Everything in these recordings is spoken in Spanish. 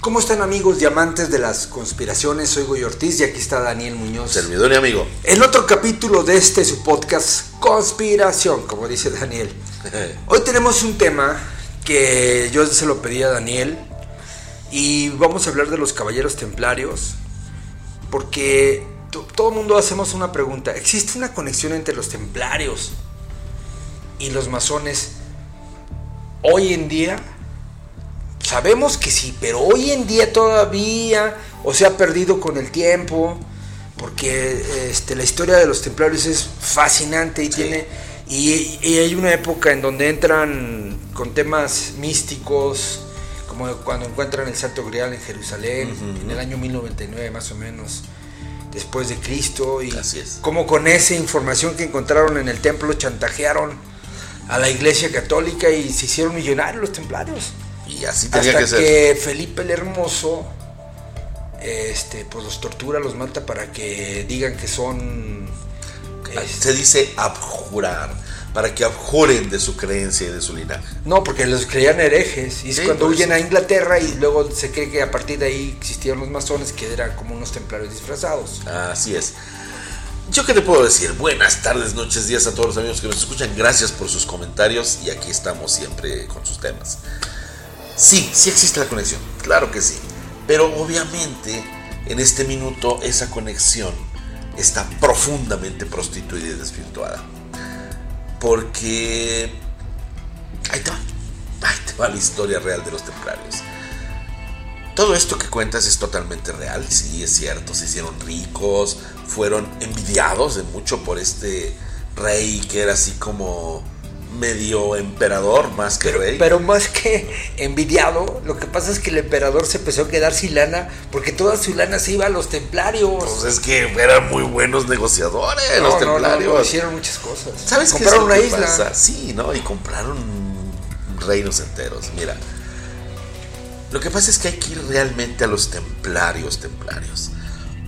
¿Cómo están amigos diamantes de las conspiraciones? Soy Goy Ortiz y aquí está Daniel Muñoz. Servidor y amigo. En otro capítulo de este su podcast Conspiración, como dice Daniel. Hoy tenemos un tema que yo se lo pedí a Daniel y vamos a hablar de los caballeros templarios porque todo el mundo hacemos una pregunta. ¿Existe una conexión entre los templarios y los masones hoy en día? Sabemos que sí, pero hoy en día todavía, o se ha perdido con el tiempo, porque este, la historia de los templarios es fascinante y tiene y, hay una época en donde entran con temas místicos, como cuando encuentran el Santo Grial en Jerusalén, en el año 1099 más o menos, después de Cristo, y como con esa información que encontraron en el templo chantajearon a la Iglesia Católica y se hicieron millonarios los templarios. Y así tenía Hasta que ser. que Felipe el Hermoso este, pues los tortura, los mata para que digan que son. Este, Se dice abjurar, para que abjuren de su creencia y de su linaje. No, porque los creían herejes. Y es cuando huyen a Inglaterra y luego se cree que a partir de ahí existieron los masones que eran como unos templarios disfrazados. Así es. ¿Yo qué te puedo decir? Buenas tardes, noches, días a todos los amigos que nos escuchan. Gracias por sus comentarios y aquí estamos siempre con sus temas. Sí, sí existe la conexión, claro que sí. Pero obviamente en este minuto esa conexión está profundamente prostituida y desvirtuada. Porque ahí te va, ahí te va la historia real de los templarios. Todo esto que cuentas es totalmente real, sí, es cierto, se hicieron ricos, fueron envidiados de mucho por este rey que era así como medio emperador más que rey. Pero más que envidiado, lo que pasa es que el emperador se empezó a quedar sin lana porque toda su lana se iba a los templarios. Pues es que eran muy buenos negociadores los templarios. hicieron muchas cosas. ¿Sabes compraron una isla? Sí, ¿no? Y compraron reinos enteros. Mira. Lo que pasa es que hay que ir realmente a los templarios, templarios.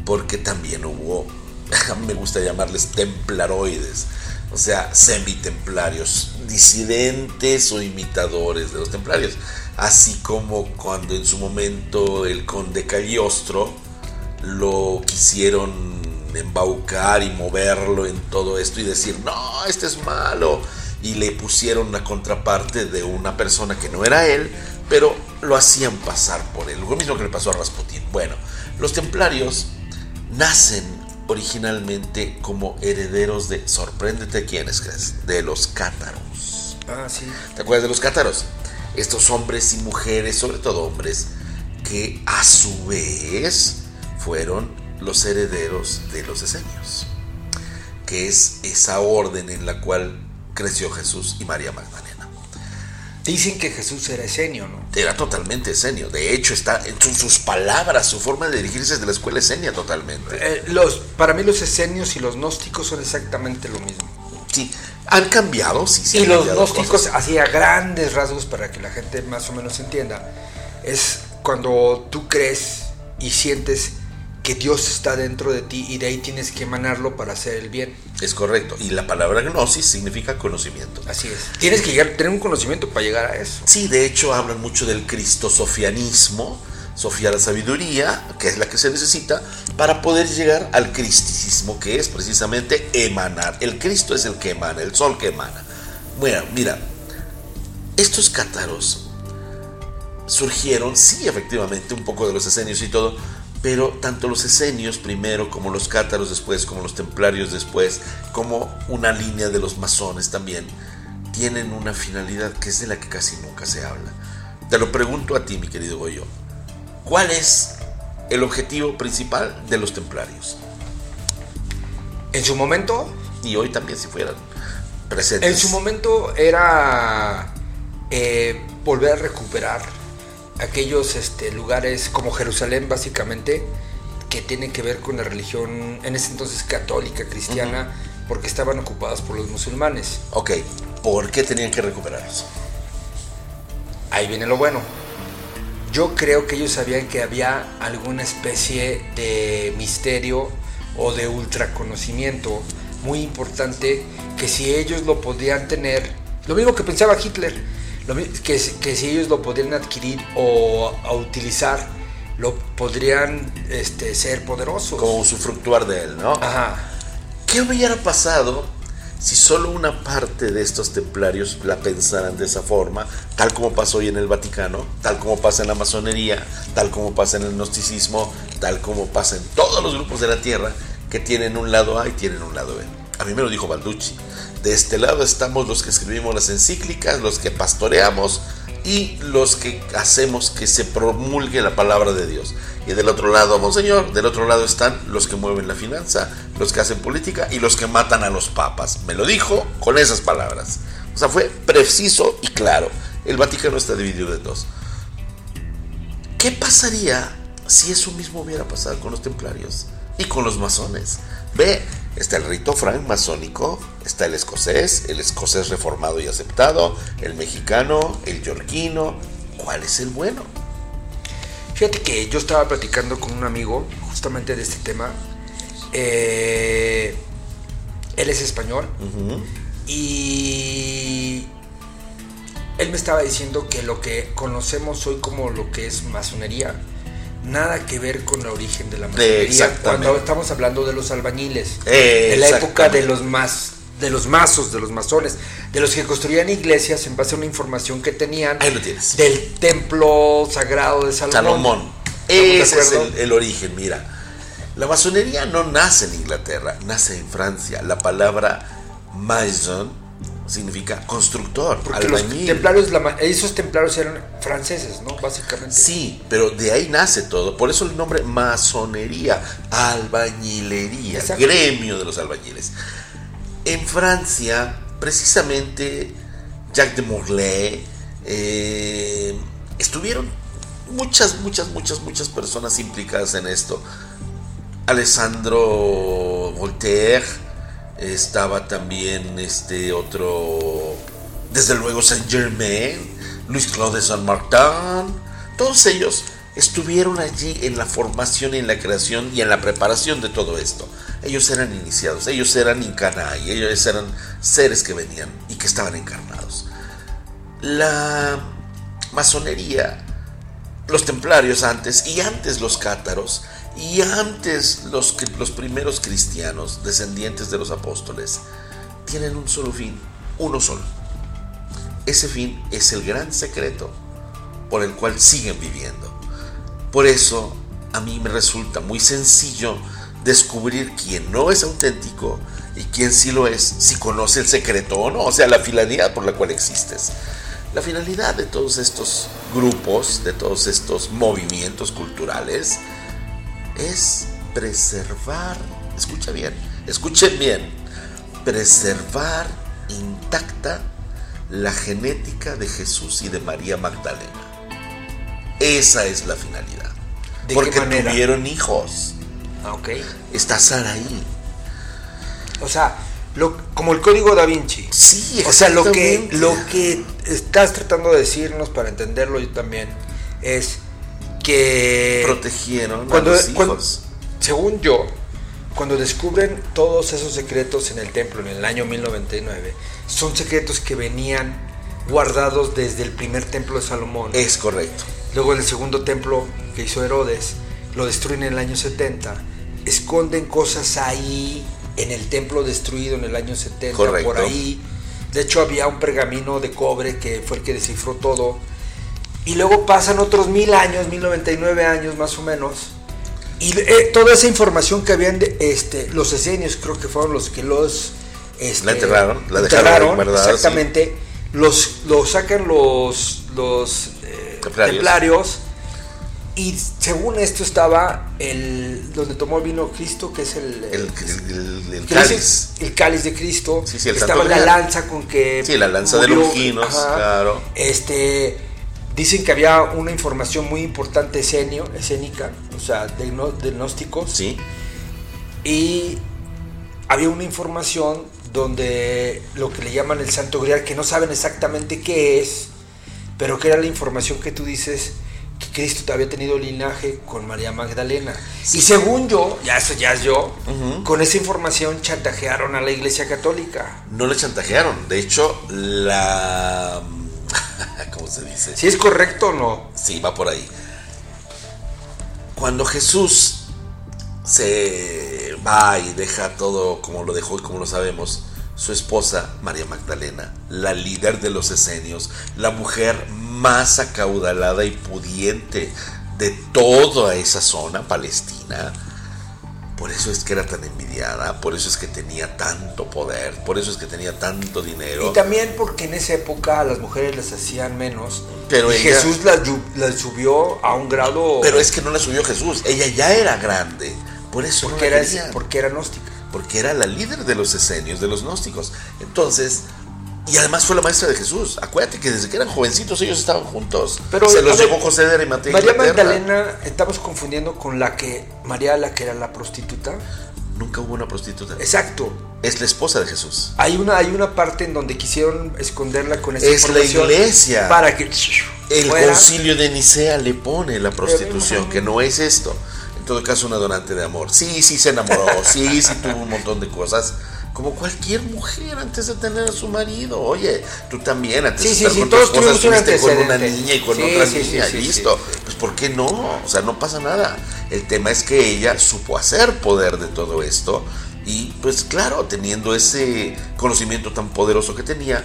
Porque también hubo, me gusta llamarles templaroides o sea, semitemplarios, disidentes o imitadores de los templarios. Así como cuando en su momento el conde Cagliostro lo quisieron embaucar y moverlo en todo esto y decir, no, este es malo. Y le pusieron una contraparte de una persona que no era él, pero lo hacían pasar por él. Lo mismo que le pasó a Rasputín. Bueno, los templarios nacen originalmente como herederos de, sorpréndete quiénes crees, de los cátaros. Ah, sí. ¿Te acuerdas de los cátaros? Estos hombres y mujeres, sobre todo hombres, que a su vez fueron los herederos de los esenios, que es esa orden en la cual creció Jesús y María Magdalena. Dicen que Jesús era esenio, ¿no? Era totalmente esenio. De hecho, está en sus, palabras, su forma de dirigirse de la escuela esenia totalmente. Eh, los, para mí los esenios y los gnósticos son exactamente lo mismo. Sí, han cambiado, sí, sí. Y los gnósticos, así a grandes rasgos, para que la gente más o menos entienda, es cuando tú crees y sientes que Dios está dentro de ti y de ahí tienes que emanarlo para hacer el bien. Es correcto. Y la palabra gnosis significa conocimiento. Así es. Tienes que llegar, tener un conocimiento para llegar a eso. Sí, de hecho hablan mucho del cristosofianismo, Sofía la sabiduría, que es la que se necesita para poder llegar al cristicismo, que es precisamente emanar. El Cristo es el que emana, el sol que emana. Bueno, mira, estos cátaros surgieron, sí, efectivamente, un poco de los esenios y todo, pero tanto los esenios primero, como los cátaros después, como los templarios después, como una línea de los masones también, tienen una finalidad que es de la que casi nunca se habla. Te lo pregunto a ti, mi querido Goyo. ¿Cuál es el objetivo principal de los templarios? En su momento... Y hoy también si fueran presentes. En su momento era eh, volver a recuperar aquellos este, lugares como Jerusalén básicamente, que tienen que ver con la religión, en ese entonces católica, cristiana, porque estaban ocupadas por los musulmanes. Ok, ¿por qué tenían que recuperarlos? Ahí viene lo bueno. Yo creo que ellos sabían que había alguna especie de misterio o de ultraconocimiento muy importante que si ellos lo podían tener, lo mismo que pensaba Hitler, que, que si ellos lo podían adquirir o utilizar lo podrían este, ser poderosos. Como usufructuar de él, ¿no? Ajá. ¿Qué hubiera pasado si solo una parte de estos templarios la pensaran de esa forma, tal como pasó hoy en el Vaticano, tal como pasa en la masonería, tal como pasa en el gnosticismo, tal como pasa en todos los grupos de la Tierra que tienen un lado A y tienen un lado B? A mí me lo dijo Balducci. De este lado estamos los que escribimos las encíclicas, los que pastoreamos, y los que hacemos que se promulgue la palabra de Dios. Y del otro lado, Monseñor, del otro lado están los que mueven la finanza, los que hacen política y los que matan a los papas. Me lo dijo con esas palabras. O sea, fue preciso y claro. El Vaticano está dividido en dos. ¿Qué pasaría si eso mismo hubiera pasado con los templarios y con los masones? Ve, está el rito masónico está el escocés, el escocés reformado y aceptado, el mexicano, el yorquino. ¿Cuál es el bueno? Fíjate que yo estaba platicando con un amigo justamente de este tema. Eh, él es español y él me estaba diciendo que lo que conocemos hoy como lo que es masonería, nada que ver con el origen de la masonería. Cuando estamos hablando de los albañiles, de la época de los más de los mazos, de los masones, de los que construían iglesias en base a una información que tenían del templo sagrado de Salomón. Salomón. Ese es el, origen, mira. La masonería no nace en Inglaterra, nace en Francia. La palabra maison significa constructor, Porque Los templarios, esos templarios eran franceses, ¿no? Básicamente. Sí, pero de ahí nace todo. Por eso el nombre masonería, albañilería, gremio de los albañiles. En Francia, precisamente Jacques de Morlaix, eh, estuvieron muchas, muchas, muchas, muchas personas implicadas en esto. Alessandro Voltaire, estaba también este otro, desde luego Saint Germain, Luis Claude de Saint Martin, todos ellos estuvieron allí en la formación y en la creación y en la preparación de todo esto. Ellos eran iniciados, ellos eran y ellos eran seres que venían y que estaban encarnados. La masonería, los templarios antes y antes los cátaros y antes los, primeros cristianos, descendientes de los apóstoles, tienen un solo fin, uno solo. Ese fin es el gran secreto por el cual siguen viviendo. Por eso a mí me resulta muy sencillo descubrir quién no es auténtico y quién sí lo es, si conoce el secreto o no, o sea, la finalidad por la cual existes. La finalidad de todos estos grupos, de todos estos movimientos culturales, es preservar, escucha bien, escuchen bien, preservar intacta la genética de Jesús y de María Magdalena. Esa es la finalidad. Porque tuvieron hijos. Ah, ok. Está Saraí. O sea, lo, como el código da Vinci. Sí, O sea, lo que, lo que estás tratando de decirnos para entenderlo yo también es que protegieron cuando, a los hijos. según yo, cuando descubren todos esos secretos en el templo en el año 1099, son secretos que venían guardados desde el primer templo de Salomón. Es correcto. Luego el segundo templo que hizo Herodes, lo destruyen en el año 70. Esconden cosas ahí en el templo destruido en el año 70, por ahí. De hecho había un pergamino de cobre que fue el que descifró todo. Y luego pasan otros mil años, 1099 años más o menos. Y eh, toda esa información que habían, de, este, los esenios creo que fueron los que los... Este, la enterraron, la dejaron. Exactamente. Los, los sacan los, los templarios. Y según esto estaba el donde tomó vino Cristo, que es el, el, cáliz. El cáliz de Cristo. estaba la lanza con que. Sí, la lanza de Longinos, claro. Este. Dicen que había una información muy importante escénica, o sea, de, gnósticos. Sí. Y había una información donde lo que le llaman el Santo Grial, que no saben exactamente qué es, pero que era la información que tú dices que Cristo había tenido linaje con María Magdalena. Y según yo, ya eso ya es yo, con esa información chantajearon a la Iglesia Católica. No le chantajearon, de hecho, la... ¿Cómo se dice? Si es correcto o no. Sí, va por ahí. cuando Jesús se va y deja todo como lo dejó y como lo sabemos, su esposa, María Magdalena, la líder de los esenios, la mujer más acaudalada y pudiente de toda esa zona palestina, por eso es que era tan envidiada, por eso es que tenía tanto poder, por eso es que tenía tanto dinero. Y también porque en esa época a las mujeres les hacían menos. Pero y Jesús las la subió a un grado. Pero es que no la subió Jesús, ella ya era grande. Por eso porque, no era, porque era gnóstica. Porque era la líder de los esenios, de los gnósticos. Entonces, y además fue la maestra de Jesús. Acuérdate que desde que eran jovencitos ellos estaban juntos. Pero, Se los llevó José de Arimatea. María Magdalena, estamos confundiendo con la que María, la que era la prostituta. Nunca hubo una prostituta. Exacto. Es la esposa de Jesús. Hay una, hay una parte en donde quisieron esconderla con esa Es la iglesia. Para que. El concilio de Nicea le pone la prostitución, que no es esto. Todo caso, una donante de amor. Sí, sí se enamoró. sí, sí tuvo un montón de cosas como cualquier mujer antes de tener a su marido. Oye, tú también antes de estar sí, con tu esposa estuviste con una niña y con otra sí, niña, listo. Pues ¿por qué no? O sea, no pasa nada. El tema es que ella supo hacer poder de todo esto y pues claro, teniendo ese conocimiento tan poderoso que tenía,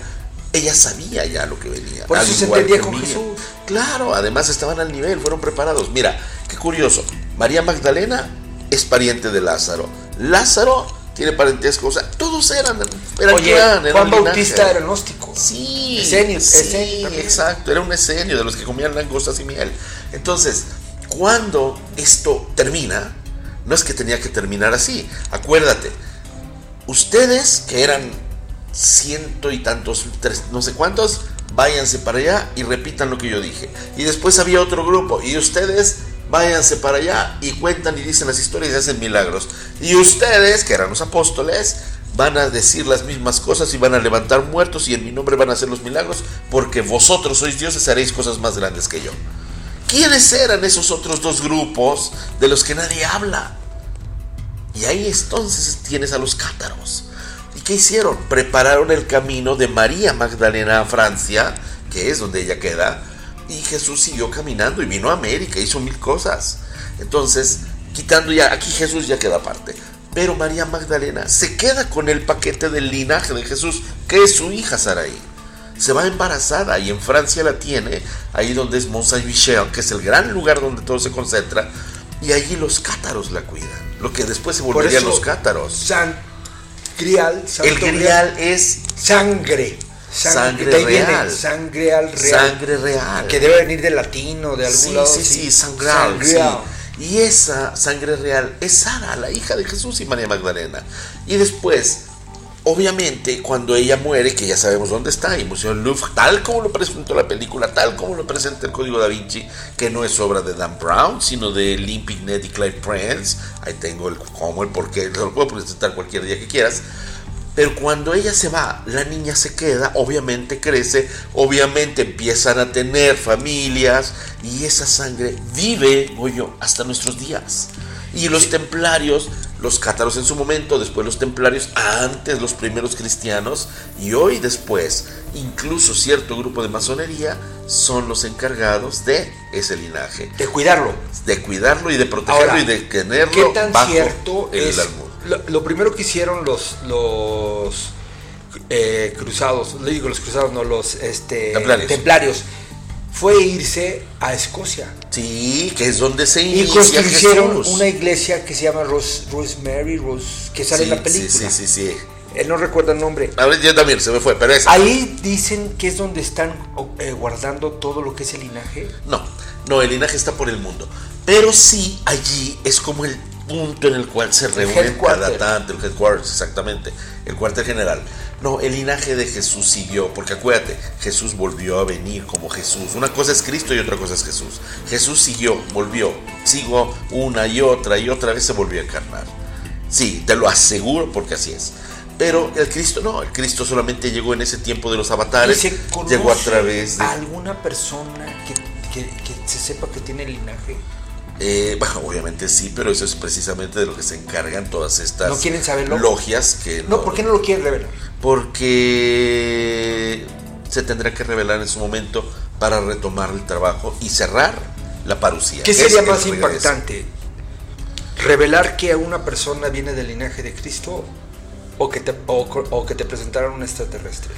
ella sabía ya lo que venía. Por eso se entendía con Jesús. Claro, además estaban al nivel, fueron preparados. Mira, qué curioso. María Magdalena es pariente de Lázaro. Lázaro tiene parentesco, o sea, todos eran, eran Oye, Juan Bautista era gnóstico. Sí, esenio, sí, exacto, era un esenio de los que comían langostas y miel. Entonces, cuando esto termina, no es que tenía que terminar así. Acuérdate, ustedes que eran ciento y tantos, tres, no sé cuántos, váyanse para allá y repitan lo que yo dije. Y después había otro grupo y ustedes váyanse para allá y cuentan y dicen las historias y hacen milagros. Y ustedes, que eran los apóstoles, van a decir las mismas cosas y van a levantar muertos y en mi nombre van a hacer los milagros, porque vosotros sois dioses, haréis cosas más grandes que yo. ¿Quiénes eran esos otros dos grupos de los que nadie habla? Y ahí entonces tienes a los cátaros. ¿Y qué hicieron? Prepararon el camino de María Magdalena a Francia, que es donde ella queda, y Jesús siguió caminando y vino a América, hizo mil cosas. Entonces, quitando ya, aquí Jesús ya queda aparte. Pero María Magdalena se queda con el paquete del linaje de Jesús, que es su hija Saraí. Se va embarazada y en Francia la tiene, ahí donde es Mont Saint-Michel, que es el gran lugar donde todo se concentra, y allí los cátaros la cuidan, lo que después se volverían los cátaros. San Grial, el grial es sangre. Sangre, sangre real. sangre real. Sangre real. Que debe venir de latino, de algún sí, lado. Sí, sí, sí, sangreal. Sí. Y esa sangre real es Sara, la hija de Jesús y María Magdalena. Y después, obviamente, cuando ella muere, que ya sabemos dónde está, y Museo Louvre, tal como lo presentó la película, tal como lo presenta el Código da Vinci, que no es obra de Dan Brown, sino de Lynn Pignet y Clive Prince. Ahí tengo el cómo, el por qué, lo puedo presentar cualquier día que quieras. Pero cuando ella se va, la niña se queda, obviamente crece, obviamente empiezan a tener familias y esa sangre vive, yo, hasta nuestros días. Y los templarios, los cátaros en su momento, después los templarios, antes los primeros cristianos y hoy después, incluso cierto grupo de masonería, son los encargados de ese linaje. De cuidarlo. De cuidarlo y de protegerlo Ahora, y de tenerlo ¿qué tan bajo cierto el es. Lo, lo primero que hicieron los los eh, cruzados, le digo los cruzados, no los este, Templarios. templarios, fue irse a Escocia Sí, que es donde se y inicia construyeron Jesús. una iglesia que se llama Rose, Rosemary, Rose, que sale sí, en la película. Sí, sí, sí, sí. Él no recuerda el nombre. A ver, yo también se me fue, pero es. Ahí dicen que es donde están eh, guardando todo lo que es el linaje. No, no, el linaje está por el mundo. Pero sí, allí es como el punto en el cual se reúnen cada tanto, el headquarters, exactamente, el cuartel general. No, el linaje de Jesús siguió, porque acuérdate, Jesús volvió a venir como Jesús. Una cosa es Cristo y otra cosa es Jesús. Jesús siguió, volvió, siguió una y otra y otra vez se volvió a encarnar. Sí, te lo aseguro porque así es. Pero el Cristo no, el Cristo solamente llegó en ese tiempo de los ¿Y avatares, se llegó a través de... alguna persona que, que- que se sepa que tiene linaje? Eh, bueno, obviamente sí, pero eso es precisamente de lo que se encargan todas estas ¿No quieren saberlo? logias que No, ¿por qué no lo quieren revelar? Porque se tendrá que revelar en su momento para retomar el trabajo y cerrar la parucía. ¿Qué sería más impactante? ¿Revelar que una persona viene del linaje de Cristo o que te, o, que te presentaran un extraterrestre?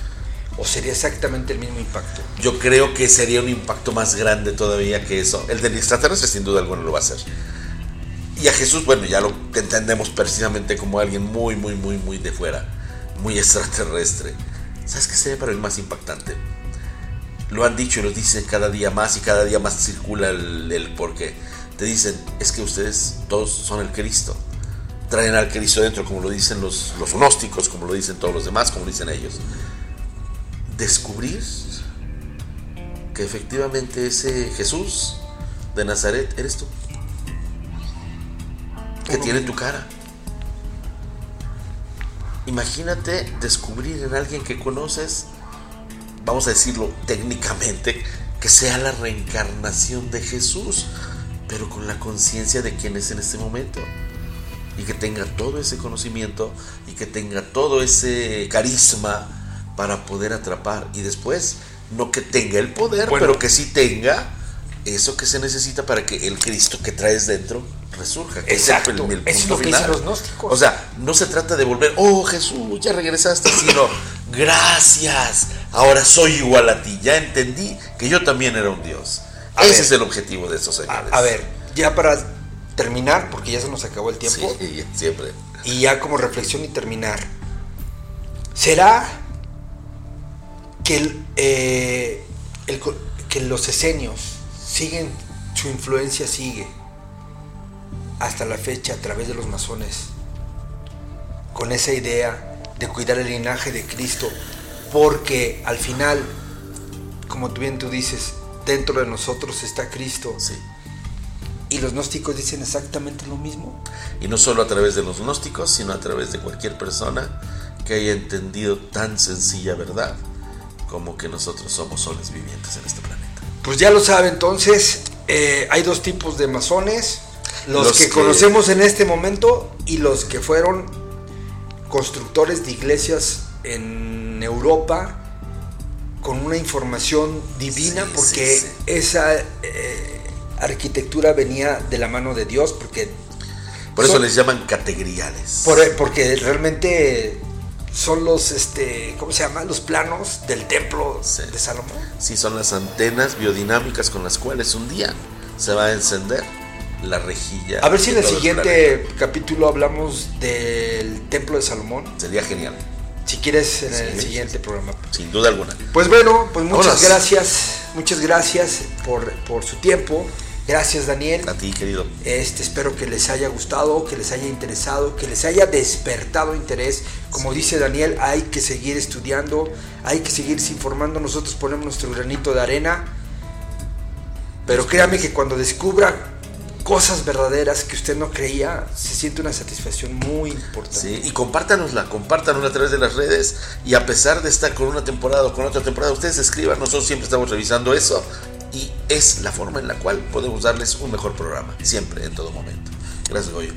¿O sería exactamente el mismo impacto? Yo creo que sería un impacto más grande todavía que eso. El del extraterrestre sin duda alguna lo va a hacer. Y a Jesús, bueno, ya lo entendemos precisamente como alguien muy, muy, muy, muy de fuera, muy extraterrestre. ¿Sabes qué sería para el más impactante? Lo han dicho y lo dicen cada día más y cada día más circula el, el porqué. Te dicen, es que ustedes todos son el Cristo. Traen al Cristo dentro, como lo dicen los, los gnósticos, como lo dicen todos los demás, como lo dicen ellos. Descubrir que efectivamente ese Jesús de Nazaret eres tú. Que tiene tu cara. Imagínate descubrir en alguien que conoces vamos a decirlo técnicamente, que sea la reencarnación de Jesús, pero con la conciencia de quién es en este momento. Y que tenga todo ese conocimiento y que tenga todo ese carisma para poder atrapar. Y después, no que tenga el poder, pero que sí tenga eso que se necesita para que el Cristo que traes dentro resurja. Exacto. Es, lo que dicen los gnósticos. O sea, no se trata de volver, oh Jesús, ya regresaste, sino gracias, ahora soy igual a ti, ya entendí que yo también era un Dios. Ese es el objetivo de esos señores. A, ver, ya para terminar, porque ya se nos acabó el tiempo. Sí, siempre. Y ya como reflexión y terminar. ¿Será que, eh, que los esenios siguen, su influencia sigue hasta la fecha a través de los masones, con esa idea de cuidar el linaje de Cristo, porque al final, como tú bien tú dices, dentro de nosotros está Cristo. Sí. Y los gnósticos dicen exactamente lo mismo. Y no solo a través de los gnósticos, sino a través de cualquier persona que haya entendido tan sencilla verdad como que nosotros somos soles vivientes en este planeta. Pues ya lo sabe entonces, eh, hay dos tipos de masones, los, que, conocemos en este momento y los que fueron constructores de iglesias en Europa con una información divina porque esa eh, arquitectura venía de la mano de Dios porque por eso les llaman categoriales porque realmente son los, este, ¿cómo se llama? Los planos del templo de Salomón. Sí, son las antenas biodinámicas con las cuales un día se va a encender la rejilla. A ver si en el siguiente capítulo hablamos del templo de Salomón. Sería genial. Si quieres en el siguiente programa. Sin duda alguna. Pues bueno, pues muchas gracias, muchas gracias por, por su tiempo. Gracias, Daniel. A ti, querido. Este, espero que les haya gustado, que les haya interesado, que les haya despertado interés. Como dice Daniel, hay que seguir estudiando, hay que seguirse informando. Nosotros ponemos nuestro granito de arena. Pero créame que cuando descubra cosas verdaderas que usted no creía, se siente una satisfacción muy importante. Sí, y compártanosla, compártanosla a través de las redes y a pesar de estar con una temporada o con otra temporada, ustedes escriban, nosotros siempre estamos revisando eso y es la forma en la cual podemos darles un mejor programa, siempre, en todo momento. Gracias, Goyo.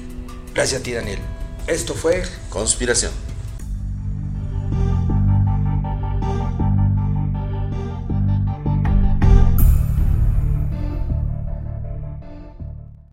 Gracias a ti, Daniel. Esto fue Conspiración.